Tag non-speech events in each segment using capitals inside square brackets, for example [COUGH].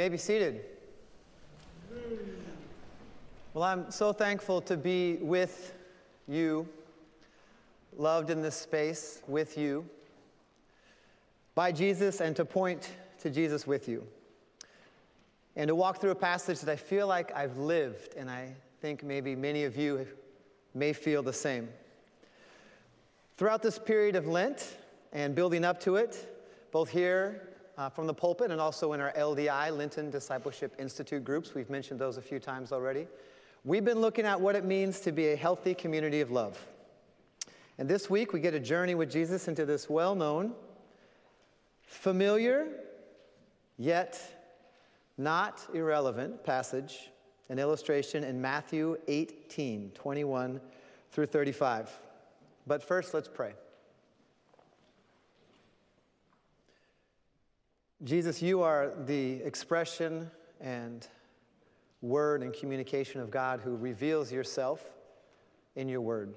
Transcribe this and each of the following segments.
may be seated. Well, I'm so thankful to be with you, loved in this space with you, by Jesus, and to point to Jesus with you. And to walk through a passage that I feel like I've lived, and I think maybe many of you may feel the same. Throughout this period of Lent and building up to it, both here uh, from the pulpit and also in our LDI, Lenten Discipleship Institute groups. We've mentioned those a few times already. We've been looking at what it means to be a healthy community of love. And this week, we get a journey with Jesus into this well known, familiar, yet not irrelevant passage, an illustration in Matthew 18 21 through 35. But first, let's pray. Jesus, you are the expression and word and communication of God who reveals yourself in your word.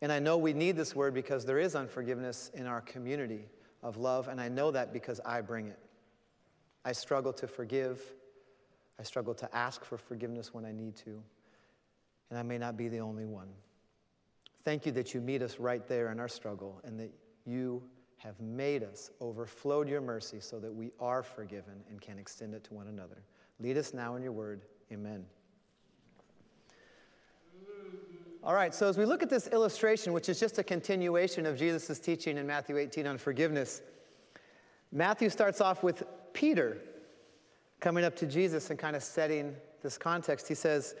And I know we need this word because there is unforgiveness in our community of love, and I know that because I bring it. I struggle to forgive, I struggle to ask for forgiveness when I need to, and I may not be the only one. Thank you that you meet us right there in our struggle and that you have made us, overflowed your mercy so that we are forgiven and can extend it to one another. Lead us now in your word. Amen. All right, so as we look at this illustration, which is just a continuation of Jesus' teaching in Matthew 18 on forgiveness, Matthew starts off with Peter coming up to Jesus and kind of setting this context. He says,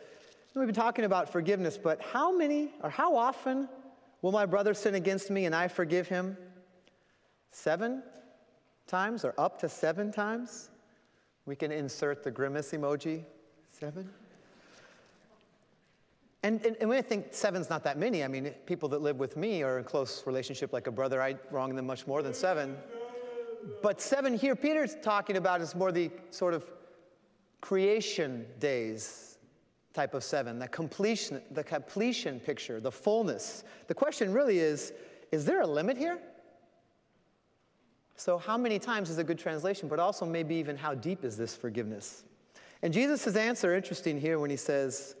We've been talking about forgiveness, but how many or how often will my brother sin against me and I forgive him? Seven times or up to seven times? We can insert the grimace emoji. Seven? And, and, and when I think seven's not that many, I mean, people that live with me are in close relationship like a brother. I wrong them much more than seven. But seven here, Peter's talking about is more the sort of creation days type of seven, the completion, the completion picture, the fullness. The question really is, is there a limit here? So, how many times is a good translation, but also maybe even how deep is this forgiveness? And Jesus' answer, interesting here when he says,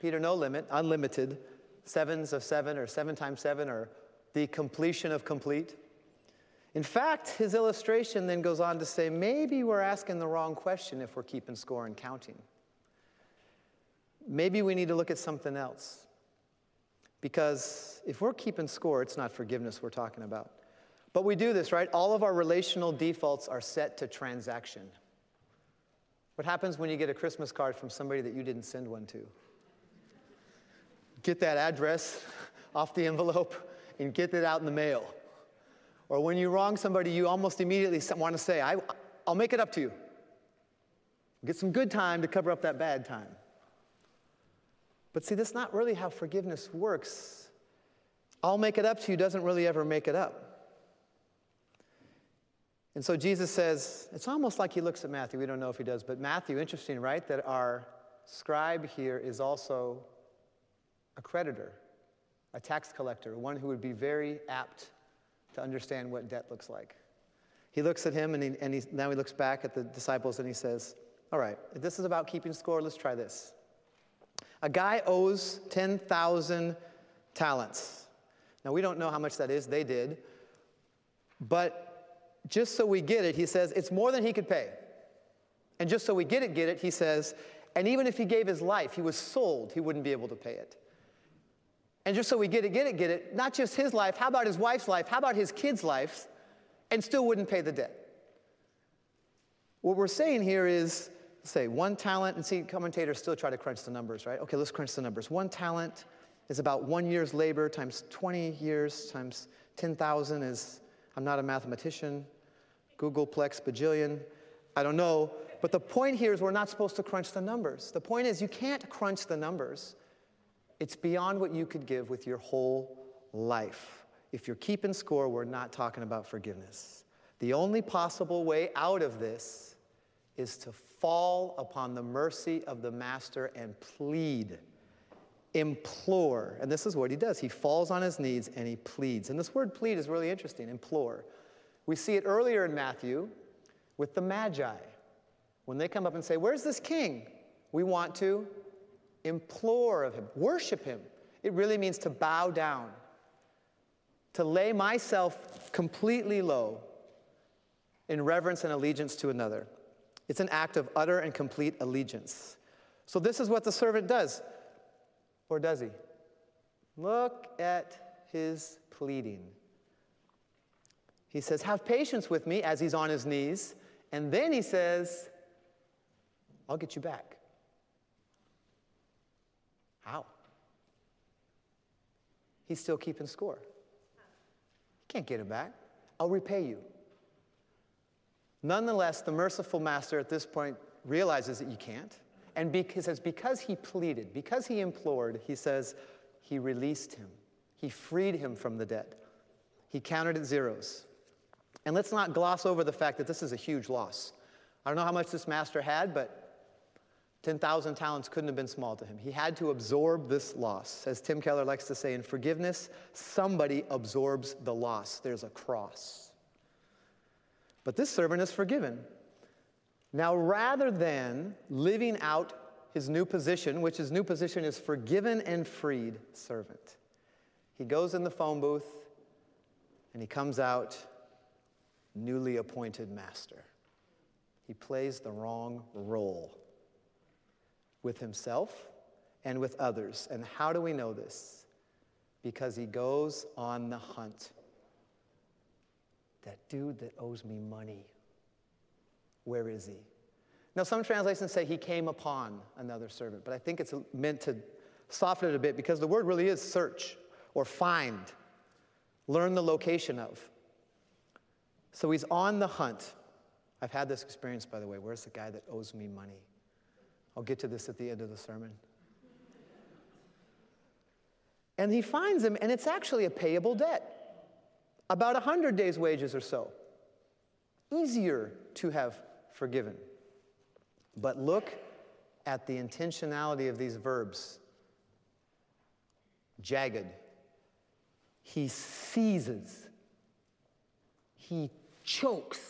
Peter, no limit, unlimited, sevens of seven or seven times seven or the completion of complete. In fact, his illustration then goes on to say maybe we're asking the wrong question if we're keeping score and counting. Maybe we need to look at something else. Because if we're keeping score, it's not forgiveness we're talking about. But we do this, right? All of our relational defaults are set to transaction. What happens when you get a Christmas card from somebody that you didn't send one to? Get that address [LAUGHS] off the envelope and get it out in the mail. Or when you wrong somebody, you almost immediately want to say, I, will make it up to you. Get some good time to cover up that bad time. But see, that's not really how forgiveness works. I'll make it up to you doesn't really ever make it up. And so Jesus says, it's almost like he looks at Matthew. We don't know if he does, but Matthew, interesting, right? That our scribe here is also a creditor, a tax collector, one who would be very apt to understand what debt looks like. He looks at him and, he, and he, now he looks back at the disciples and he says, All right, if this is about keeping score, let's try this. A guy owes 10,000 talents. Now, we don't know how much that is, they did. But just so we get it, he says, it's more than he could pay. And just so we get it, get it, he says, and even if he gave his life, he was sold, he wouldn't be able to pay it. And just so we get it, get it, get it, not just his life, how about his wife's life, how about his kids' lives, and still wouldn't pay the debt. What we're saying here is, say, one talent, and see, commentators still try to crunch the numbers, right? Okay, let's crunch the numbers. One talent is about one year's labor times 20 years times 10,000 is, I'm not a mathematician, googolplex, bajillion, I don't know. But the point here is we're not supposed to crunch the numbers. The point is you can't crunch the numbers. It's beyond what you could give with your whole life. If you're keeping score, we're not talking about forgiveness. The only possible way out of this is to fall upon the mercy of the Master and plead, implore. And this is what he does. He falls on his knees and he pleads. And this word plead is really interesting implore. We see it earlier in Matthew with the Magi. When they come up and say, Where's this king? We want to implore of him, worship him. It really means to bow down, to lay myself completely low in reverence and allegiance to another. It's an act of utter and complete allegiance. So, this is what the servant does. Or does he? Look at his pleading. He says, Have patience with me as he's on his knees. And then he says, I'll get you back. How? He's still keeping score. You can't get him back. I'll repay you. Nonetheless, the merciful master at this point realizes that you can't. And because, says, because he pleaded, because he implored, he says, he released him. He freed him from the debt. He counted at zeros. And let's not gloss over the fact that this is a huge loss. I don't know how much this master had, but 10,000 talents couldn't have been small to him. He had to absorb this loss. As Tim Keller likes to say in forgiveness, somebody absorbs the loss. There's a cross. But this servant is forgiven. Now, rather than living out his new position, which his new position is forgiven and freed servant, he goes in the phone booth and he comes out newly appointed master. He plays the wrong role with himself and with others. And how do we know this? Because he goes on the hunt. That dude that owes me money, where is he? Now, some translations say he came upon another servant, but I think it's meant to soften it a bit because the word really is search or find, learn the location of. So he's on the hunt. I've had this experience, by the way. Where's the guy that owes me money? I'll get to this at the end of the sermon. And he finds him, and it's actually a payable debt about 100 days' wages or so. Easier to have forgiven. But look at the intentionality of these verbs jagged. He seizes, he chokes,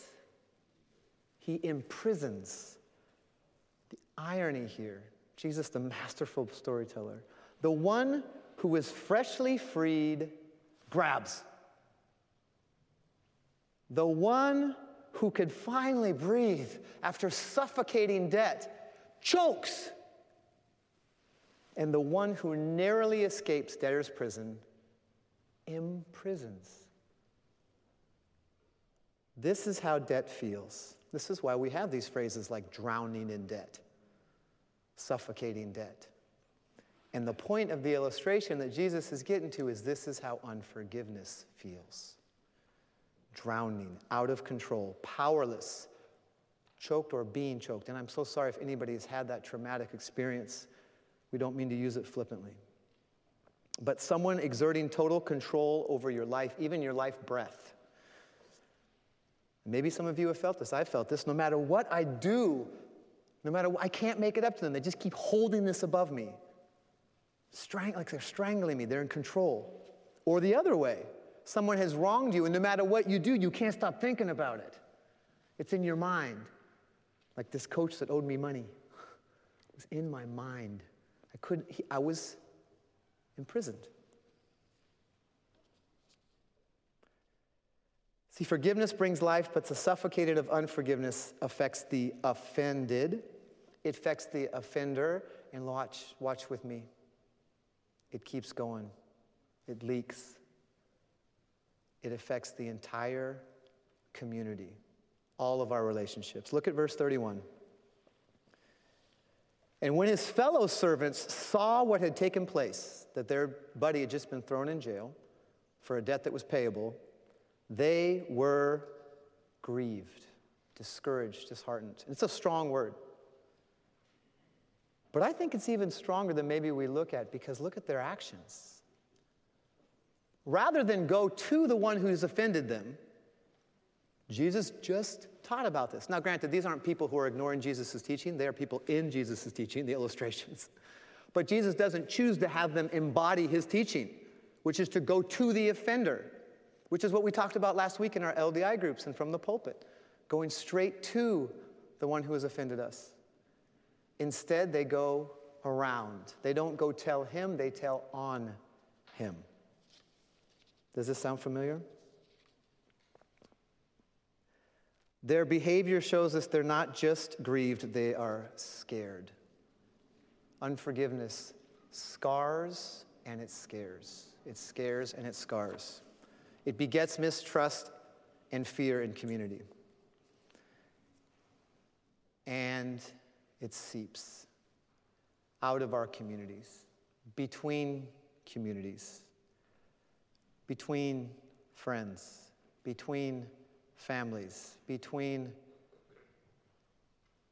he imprisons The irony here. Jesus, the masterful storyteller, the one who is freshly freed, grabs. The one who could finally breathe after suffocating debt chokes. And the one who narrowly escapes debtor's prison imprisons. This is how debt feels. This is why we have these phrases like drowning in debt suffocating debt. And the point of the illustration that Jesus is getting to is this is how unforgiveness feels drowning, out of control, powerless, choked or being choked. And I'm so sorry if anybody has had that traumatic experience. We don't mean to use it flippantly. But someone exerting total control over your life, even your life breath. Maybe some of you have felt this. I've felt this. No matter what I do, no matter what, I can't make it up to them. They just keep holding this above me. Strang- like they're strangling me, they're in control. Or the other way, someone has wronged you, and no matter what you do, you can't stop thinking about it. It's in your mind. Like this coach that owed me money. It was in my mind. I couldn't, he, I was imprisoned. See, forgiveness brings life, but the suffocated of unforgiveness affects the offended it affects the offender, and watch, watch with me. It keeps going, it leaks. It affects the entire community, all of our relationships. Look at verse 31. And when his fellow servants saw what had taken place, that their buddy had just been thrown in jail for a debt that was payable, they were grieved, discouraged, disheartened. It's a strong word. But I think it's even stronger than maybe we look at because look at their actions. Rather than go to the one who's offended them, Jesus just taught about this. Now, granted, these aren't people who are ignoring Jesus' teaching, they are people in Jesus' teaching, the illustrations. But Jesus doesn't choose to have them embody his teaching, which is to go to the offender, which is what we talked about last week in our LDI groups and from the pulpit, going straight to the one who has offended us. Instead, they go around. They don't go tell him, they tell on him. Does this sound familiar? Their behavior shows us they're not just grieved, they are scared. Unforgiveness scars and it scares. It scares and it scars. It begets mistrust and fear in community. And it seeps out of our communities, between communities, between friends, between families, between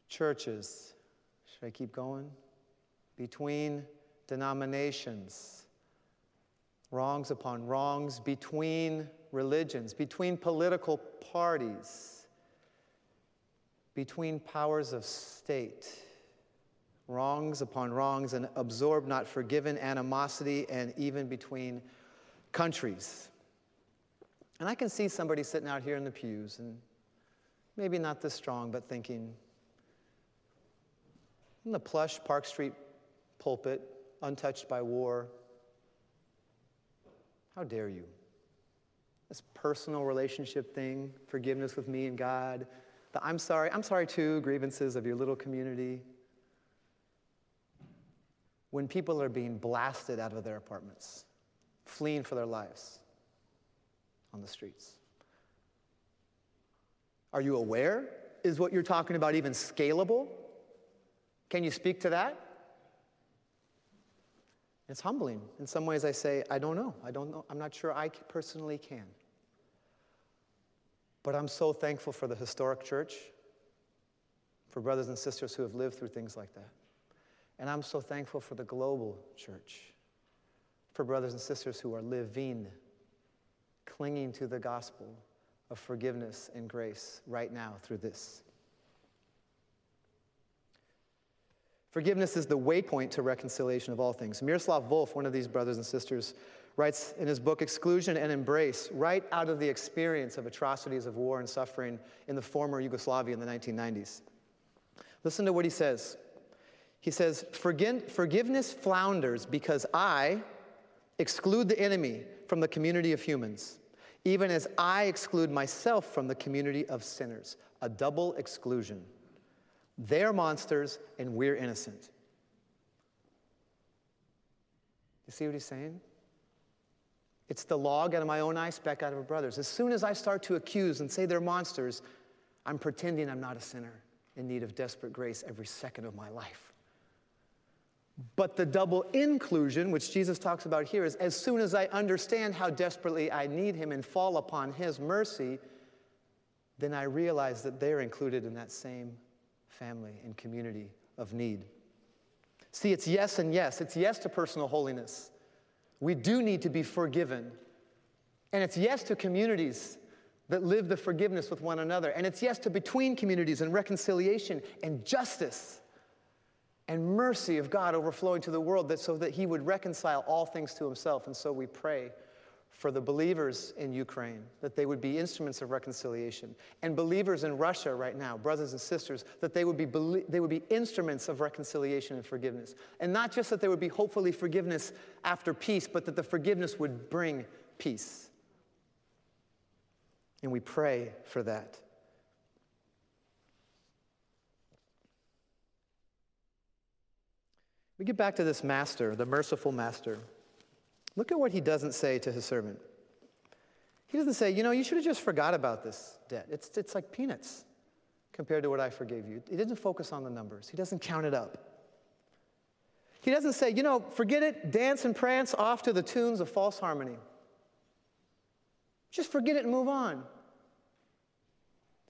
churches. Should I keep going? Between denominations, wrongs upon wrongs between religions, between political parties, between powers of state, wrongs upon wrongs, and absorbed, not forgiven animosity, and even between countries. And I can see somebody sitting out here in the pews, and maybe not this strong, but thinking, in the plush Park Street pulpit, untouched by war, how dare you? This personal relationship thing, forgiveness with me and God, the I'm sorry, I'm sorry too, grievances of your little community. When people are being blasted out of their apartments, fleeing for their lives on the streets. Are you aware? Is what you're talking about even scalable? Can you speak to that? It's humbling. In some ways, I say, I don't know. I don't know. I'm not sure I personally can. But I'm so thankful for the historic church, for brothers and sisters who have lived through things like that. And I'm so thankful for the global church, for brothers and sisters who are living, clinging to the gospel of forgiveness and grace right now through this. Forgiveness is the waypoint to reconciliation of all things. Miroslav Volf, one of these brothers and sisters, writes in his book Exclusion and Embrace, right out of the experience of atrocities of war and suffering in the former Yugoslavia in the 1990s. Listen to what he says. He says, Forgiveness flounders because I exclude the enemy from the community of humans, even as I exclude myself from the community of sinners. A double exclusion. They're monsters and we're innocent. You see what he's saying? It's the log out of my own eye, speck out of a brother's. As soon as I start to accuse and say they're monsters, I'm pretending I'm not a sinner in need of desperate grace every second of my life. But the double inclusion, which Jesus talks about here, is as soon as I understand how desperately I need Him and fall upon His mercy, then I realize that they're included in that same family and community of need. See, it's yes and yes. It's yes to personal holiness. We do need to be forgiven. And it's yes to communities that live the forgiveness with one another. And it's yes to between communities and reconciliation and justice and mercy of God overflowing to the world that, so that He would reconcile all things to Himself. And so we pray for the believers in Ukraine, that they would be instruments of reconciliation, and believers in Russia right now, brothers and sisters, that they would be, they would be instruments of reconciliation and forgiveness. And not just that there would be hopefully forgiveness after peace, but that the forgiveness would bring peace. And we pray for that. We get back to this master, the merciful master. Look at what he doesn't say to his servant. He doesn't say, you know, you should have just forgot about this debt. It's, it's like peanuts compared to what I forgave you. He doesn't focus on the numbers, he doesn't count it up. He doesn't say, you know, forget it, dance and prance off to the tunes of false harmony. Just forget it and move on.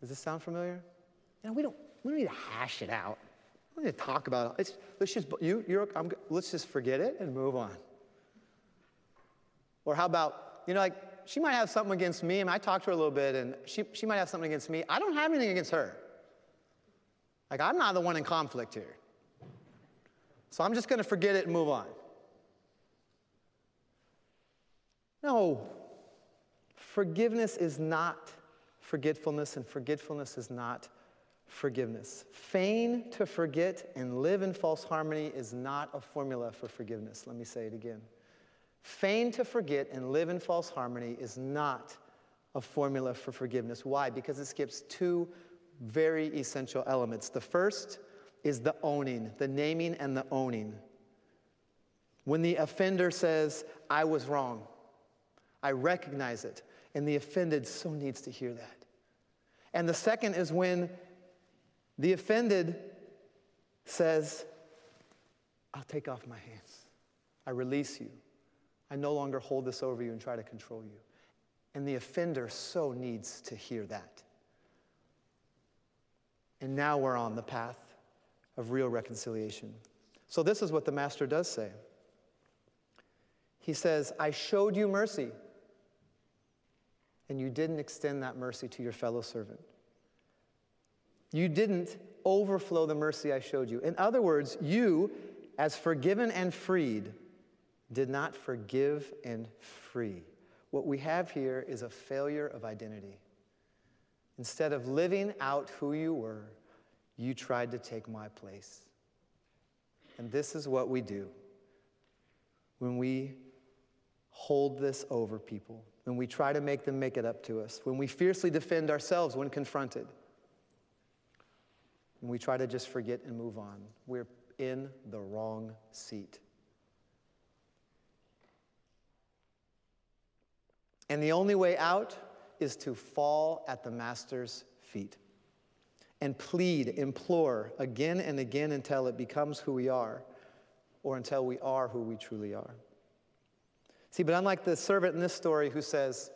Does this sound familiar? You know, we don't, we don't need to hash it out. We don't need to talk about it. It's, let's just, you, you're, I'm, let's just forget it and move on. Or how about, you know, like, she might have something against me, and I talked to her a little bit, and she, she might have something against me. I don't have anything against her. Like, I'm not the one in conflict here. So I'm just going to forget it and move on. No. Forgiveness is not forgetfulness, and forgetfulness is not forgiveness. Feign to forget and live in false harmony is not a formula for forgiveness. Let me say it again. Feign to forget and live in false harmony is not a formula for forgiveness. Why? Because it skips two very essential elements. The first is the owning, the naming and the owning. When the offender says, I was wrong, I recognize it, and the offended so needs to hear that. And the second is when the offended says, I'll take off my hands. I release you. I no longer hold this over you and try to control you. And the offender so needs to hear that. And now we're on the path of real reconciliation. So, this is what the master does say. He says, I showed you mercy, and you didn't extend that mercy to your fellow servant. You didn't overflow the mercy I showed you. In other words, you, as forgiven and freed, did not forgive and free. What we have here is a failure of identity. Instead of living out who you were, you tried to take my place. And this is what we do when we hold this over people, when we try to make them make it up to us, when we fiercely defend ourselves when confronted when we try to just forget and move on. We're in the wrong seat. And the only way out is to fall at the Master's feet and plead, implore again and again until it becomes who we are or until we are who we truly are. See, but unlike the servant in this story who says,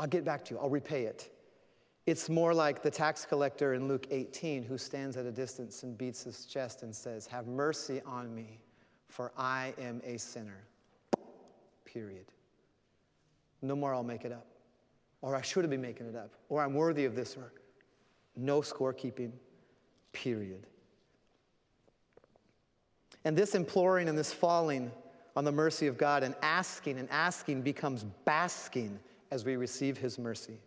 I'll get back to you, I'll repay it. It's more like the tax collector in Luke 18 who stands at a distance and beats his chest and says, Have mercy on me, for I am a sinner. Period. No more I'll make it up. Or I should have been making it up. Or I'm worthy of this. Or no scorekeeping. Period. And this imploring and this falling on the mercy of God and asking and asking becomes basking as we receive his mercy.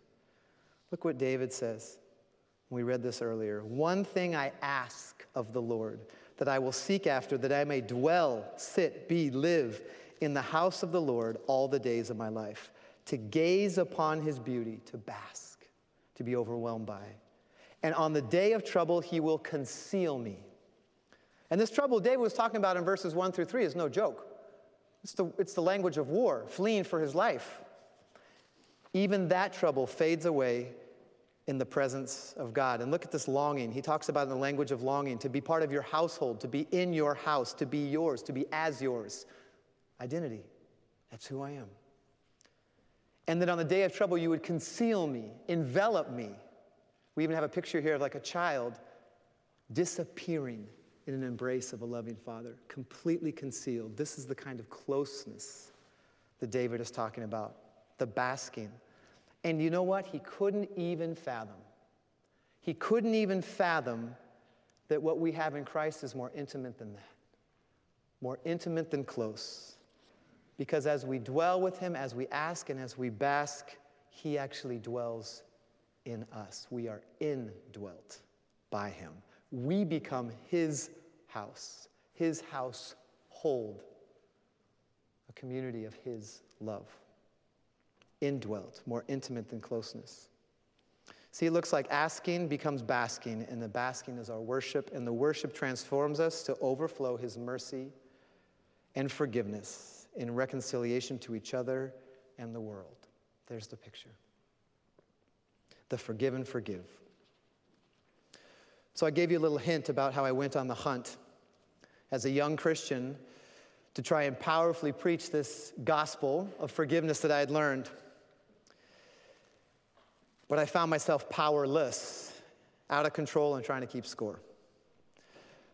Look what David says. We read this earlier. One thing I ask of the Lord, that I will seek after, that I may dwell, sit, be, live in the house of the Lord all the days of my life, to gaze upon his beauty, to bask, to be overwhelmed by. And on the day of trouble, he will conceal me. And this trouble David was talking about in verses 1 through 3 is no joke. It's the, it's the language of war, fleeing for his life. Even that trouble fades away in the presence of God. And look at this longing. He talks about in the language of longing to be part of your household, to be in your house, to be yours, to be as yours. Identity. That's who I am. And that on the day of trouble, you would conceal me, envelop me. We even have a picture here of like a child disappearing in an embrace of a loving father, completely concealed. This is the kind of closeness that David is talking about the basking. And you know what? He couldn't even fathom. He couldn't even fathom that what we have in Christ is more intimate than that, more intimate than close. Because as we dwell with Him, as we ask, and as we bask, He actually dwells in us. We are indwelt by Him. We become His house, His household, a community of His love indwelt, more intimate than closeness. See, it looks like asking becomes basking, and the basking is our worship, and the worship transforms us to overflow His mercy and forgiveness in reconciliation to each other and the world. There's the picture. The forgive and forgive. So I gave you a little hint about how I went on the hunt as a young Christian to try and powerfully preach this gospel of forgiveness that I had learned but I found myself powerless, out of control, and trying to keep score.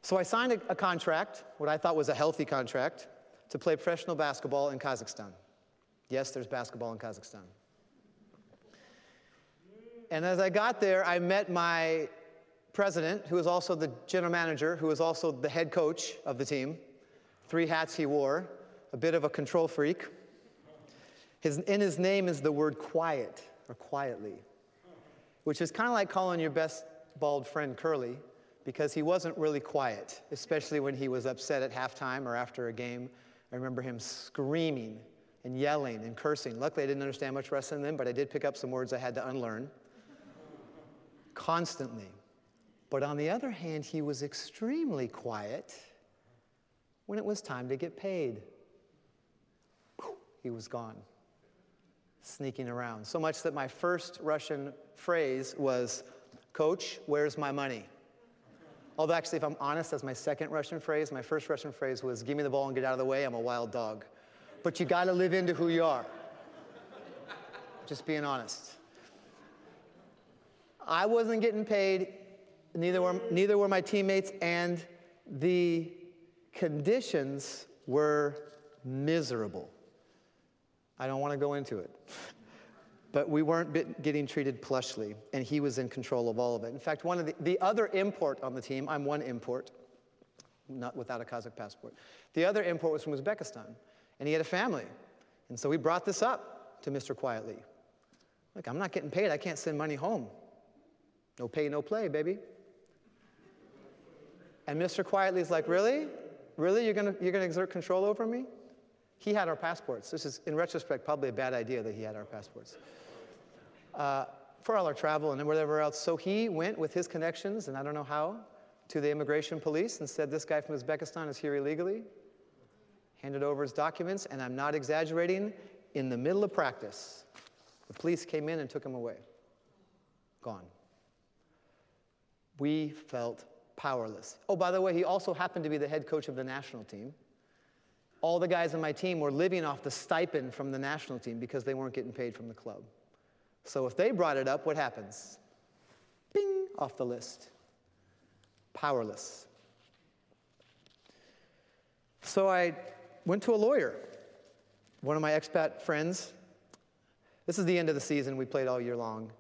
So I signed a, a contract, what I thought was a healthy contract, to play professional basketball in Kazakhstan. Yes, there's basketball in Kazakhstan. And as I got there, I met my president, who was also the general manager, who was also the head coach of the team. Three hats he wore, a bit of a control freak. His, in his name is the word quiet or quietly which is kind of like calling your best bald friend Curly because he wasn't really quiet, especially when he was upset at halftime or after a game. I remember him screaming and yelling and cursing. Luckily, I didn't understand much Russian then, but I did pick up some words I had to unlearn [LAUGHS] constantly. But on the other hand, he was extremely quiet when it was time to get paid. He was gone, sneaking around. So much that my first Russian phrase was, Coach, where's my money? Although, actually, if I'm honest, that's my second Russian phrase. My first Russian phrase was, Give me the ball and get out of the way, I'm a wild dog. But you gotta live into who you are. Just being honest. I wasn't getting paid, neither were, neither were my teammates, and the conditions were miserable. I don't wanna go into it. But we weren't getting treated plushly, and he was in control of all of it. In fact, one of the, the other import on the team, I'm one import, not without a Kazakh passport. The other import was from Uzbekistan, and he had a family. And so we brought this up to Mr. Quietly. Look, I'm not getting paid, I can't send money home. No pay, no play, baby. And Mr. Quietly is like, Really? Really? You're gonna, you're gonna exert control over me? He had our passports. This is, in retrospect, probably a bad idea that he had our passports uh, for all our travel and whatever else. So he went with his connections, and I don't know how, to the immigration police and said, This guy from Uzbekistan is here illegally. Handed over his documents, and I'm not exaggerating, in the middle of practice, the police came in and took him away. Gone. We felt powerless. Oh, by the way, he also happened to be the head coach of the national team. All the guys on my team were living off the stipend from the national team because they weren't getting paid from the club. So if they brought it up, what happens? Bing, off the list. Powerless. So I went to a lawyer, one of my expat friends. This is the end of the season. We played all year long.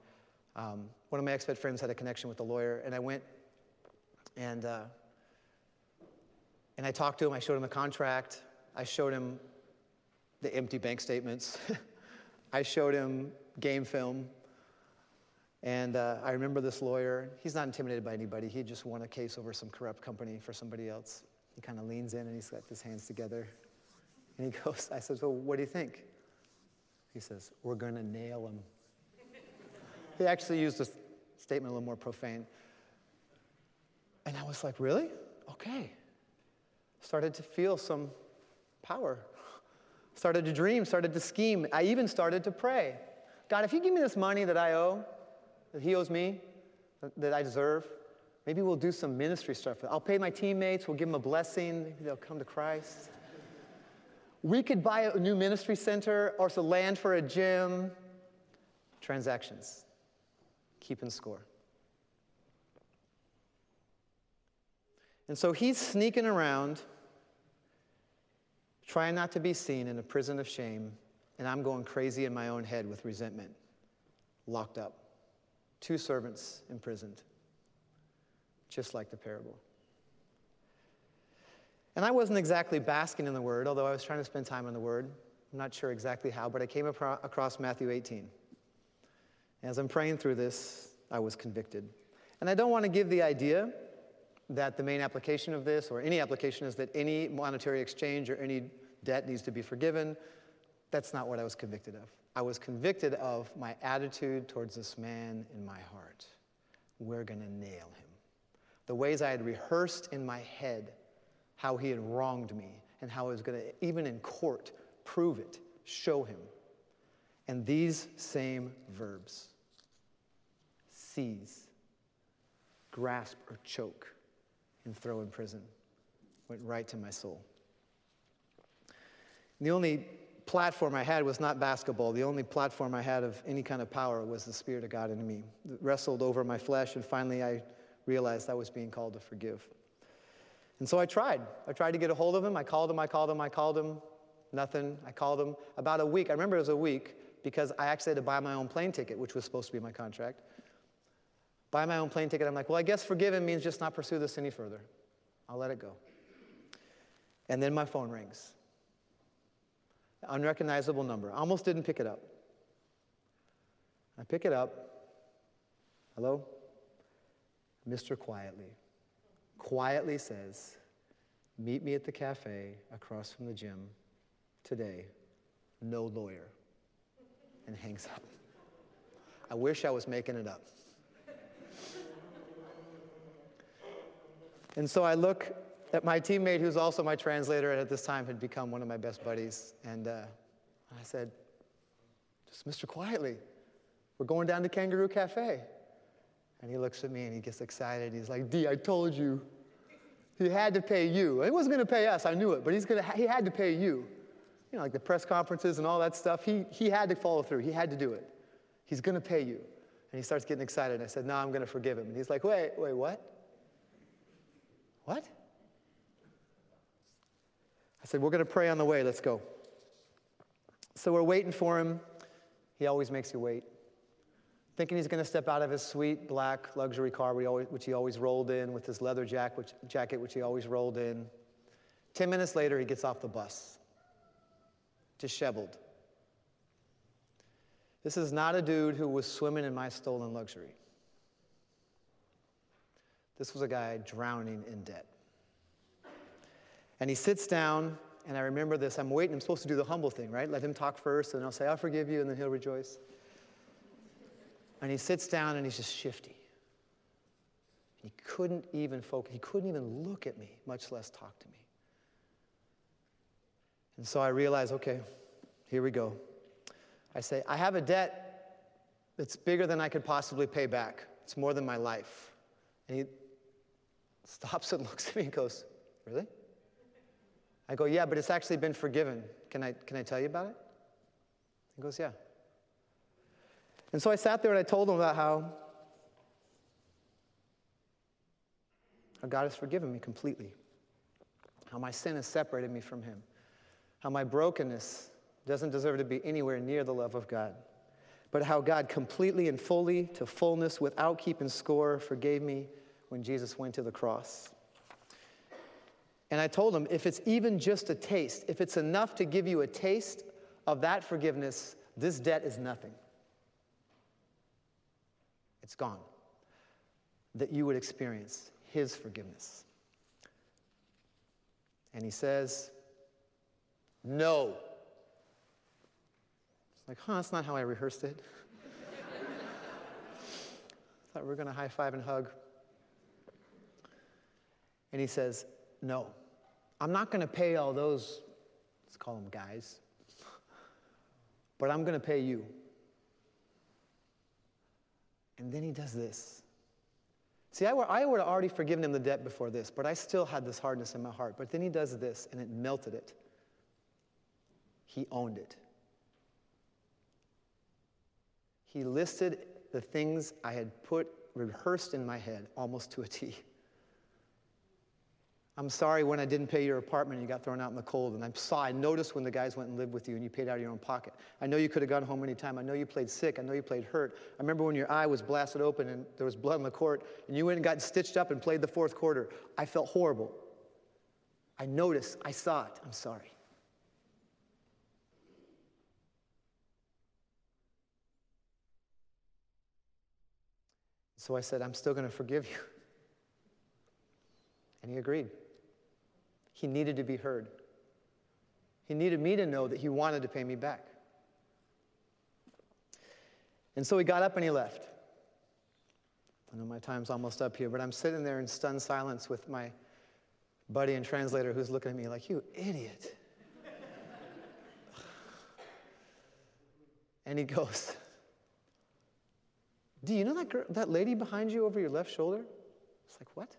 Um, one of my expat friends had a connection with the lawyer, and I went and, uh, and I talked to him. I showed him the contract. I showed him the empty bank statements. [LAUGHS] I showed him game film. And uh, I remember this lawyer, he's not intimidated by anybody. He just won a case over some corrupt company for somebody else. He kind of leans in and he's got his hands together. And he [LAUGHS] goes, I says, Well, what do you think? He says, We're going to nail him. he actually used a statement a little more profane. And I was like, Really? Okay. Started to feel some power. Started to dream, started to scheme. I even started to pray. God, if you give me this money that I owe, that He owes me, that I deserve, maybe we'll do some ministry stuff. I'll pay my teammates, we'll give them a blessing, maybe they'll come to Christ. We could buy a new ministry center or some land for a gym. Transactions, keeping score. And so he's sneaking around, trying not to be seen in a prison of shame, and I'm going crazy in my own head with resentment, locked up. Two servants imprisoned, just like the parable. And I wasn't exactly basking in the word, although I was trying to spend time in the word. I'm not sure exactly how, but I came across Matthew 18. As I'm praying through this, I was convicted. And I don't want to give the idea that the main application of this, or any application, is that any monetary exchange or any debt needs to be forgiven. That's not what I was convicted of. I was convicted of my attitude towards this man in my heart. We're going to nail him. The ways I had rehearsed in my head how he had wronged me and how I was going to, even in court, prove it, show him. And these same verbs seize, grasp, or choke, and throw in prison went right to my soul. The only platform I had was not basketball. The only platform I had of any kind of power was the Spirit of God in me. It wrestled over my flesh, and finally I realized I was being called to forgive. And so I tried. I tried to get a hold of him. I called him, I called him, I called him. Nothing. I called him about a week. I remember it was a week because I actually had to buy my own plane ticket, which was supposed to be my contract. Buy my own plane ticket. I'm like, well, I guess forgive him means just not pursue this any further. I'll let it go. And then my phone rings unrecognizable number. I almost didn't pick it up. I pick it up. Hello? Mr. Quietly quietly says, Meet me at the cafe across from the gym today, no lawyer, and hangs up. I wish I was making it up. and so I look at my teammate, who's also my translator, and at this time had become one of my best buddies, and uh, I said, Just Mr. Quietly, we're going down to Kangaroo Cafe. And he looks at me and he gets excited. He's like, D, I told you. He had to pay you. He wasn't going to pay us, I knew it, but he's gonna, he had to pay you. You know, like the press conferences and all that stuff, he, he had to follow through. He had to do it. He's going to pay you. And he starts getting excited. I said, No, I'm going to forgive him. And he's like, Wait, wait, what? What? I said, We're going to pray on the way. Let's go. So we're waiting for him. He always makes you wait thinking he's going to step out of his sweet black luxury car, which he always rolled in, with his leather jacket which, he always rolled in. Ten minutes later, he gets off the bus, disheveled. This is not a dude who was swimming in my stolen luxury. This was a guy drowning in debt. And he sits down, and I remember this. I'm waiting. I'm supposed to do the humble thing, right? Let him talk first, and I'll say, I'll forgive you, and then he'll rejoice. And he sits down and he's just shifty. He couldn't even focus, he couldn't even look at me, much less talk to me. And so I realize, okay, here we go. I say, I have a debt that's bigger than I could possibly pay back. It's more than my life. And he stops and [LAUGHS] looks at me and goes, Really? I go, Yeah, but it's actually been forgiven. Can I, can I tell you about it? He goes, Yeah. And so I sat there and I told him about how, how God has forgiven me completely, how my sin has separated me from Him, how my brokenness doesn't deserve to be anywhere near the love of God, but how God completely and fully, to fullness, without keeping score, forgave me when Jesus went to the cross. And I told him, if it's even just a taste, if it's enough to give you a taste of that forgiveness, this debt is nothing. It's gone. That you would experience His forgiveness. And He says, No. It's like, huh, that's not how I rehearsed it. I [LAUGHS] thought we were going to high five and hug. And he says, No, I'm not going to pay all those, let's call them guys, but I'm going to pay you. And then he does this. See, I I would have already forgiven him the debt before this, but I still had this hardness in my heart. But then he does this, and it melted it. He owned it. He listed the things I had put rehearsed in my head almost to a T. [LAUGHS] I'm sorry when I didn't pay your apartment and you got thrown out in the cold. And I saw, I noticed when the guys went and lived with you and you paid out of your own pocket. I know you could have gone home anytime. I know you played sick. I know you played hurt. I remember when your eye was blasted open and there was blood on the court and you went and got stitched up and played the fourth quarter. I felt horrible. I noticed. I saw it. I'm sorry. So I said, I'm still going to forgive you. And he agreed. He needed to be heard. He needed me to know that he wanted to pay me back. And so he got up and he left. I know my time's almost up here, but I'm sitting there in stunned silence with my buddy and translator who's looking at me like, You idiot. [SIGHS] and he goes, Do you know that, girl, that lady behind you over your left shoulder? It's like, What?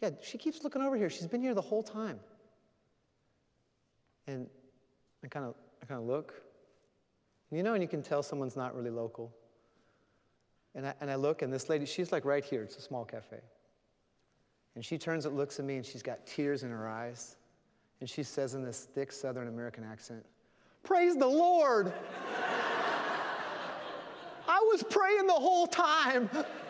Yeah, she keeps looking over here. She's been here the whole time. And I kind of I kind of look. You know, and you can tell someone's not really local. And I, and I look, and this lady, she's like right here. It's a small cafe. And she turns and looks at me, and she's got tears in her eyes. And she says in this thick Southern American accent, Praise the Lord! [LAUGHS] I was praying the whole time. [LAUGHS]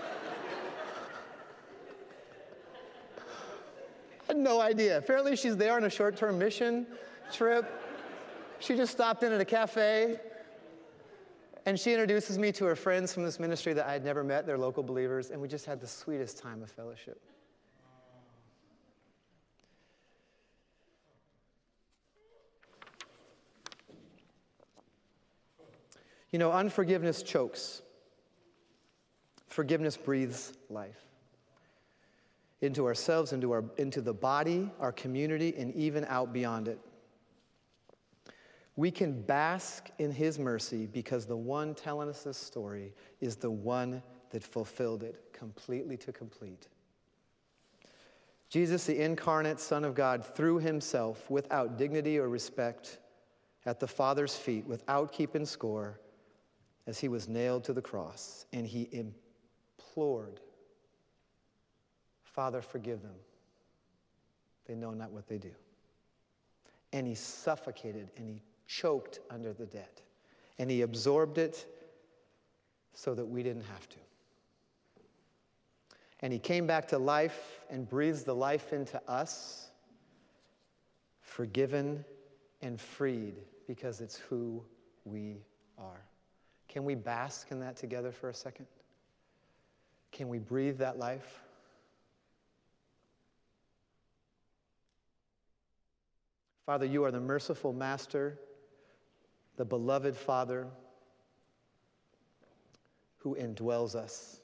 had [LAUGHS] no idea. Apparently, she's there on a short term mission trip. She just stopped in at a cafe. And she introduces me to her friends from this ministry that I had never met, they're local believers, and we just had the sweetest time of fellowship. You know, unforgiveness chokes. Forgiveness breathes life into ourselves, into, our, into the body, our community, and even out beyond it. We can bask in His mercy because the one telling us this story is the one that fulfilled it completely to complete. Jesus, the incarnate Son of God, threw Himself without dignity or respect at the Father's feet, without keeping score, as He was nailed to the cross, and He implored, Father, forgive them. They know not what they do. And He suffocated and He choked under the debt. And he absorbed it so that we didn't have to. And he came back to life and breathes the life into us, forgiven and freed because it's who we are. Can we bask in that together for a second? Can we breathe that life? Father, you are the merciful master the beloved Father who indwells us.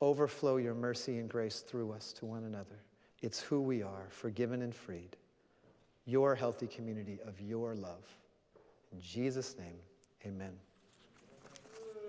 Overflow your mercy and grace through us to one another. It's who we are, forgiven and freed. Your healthy community of your love. In Jesus' name, amen.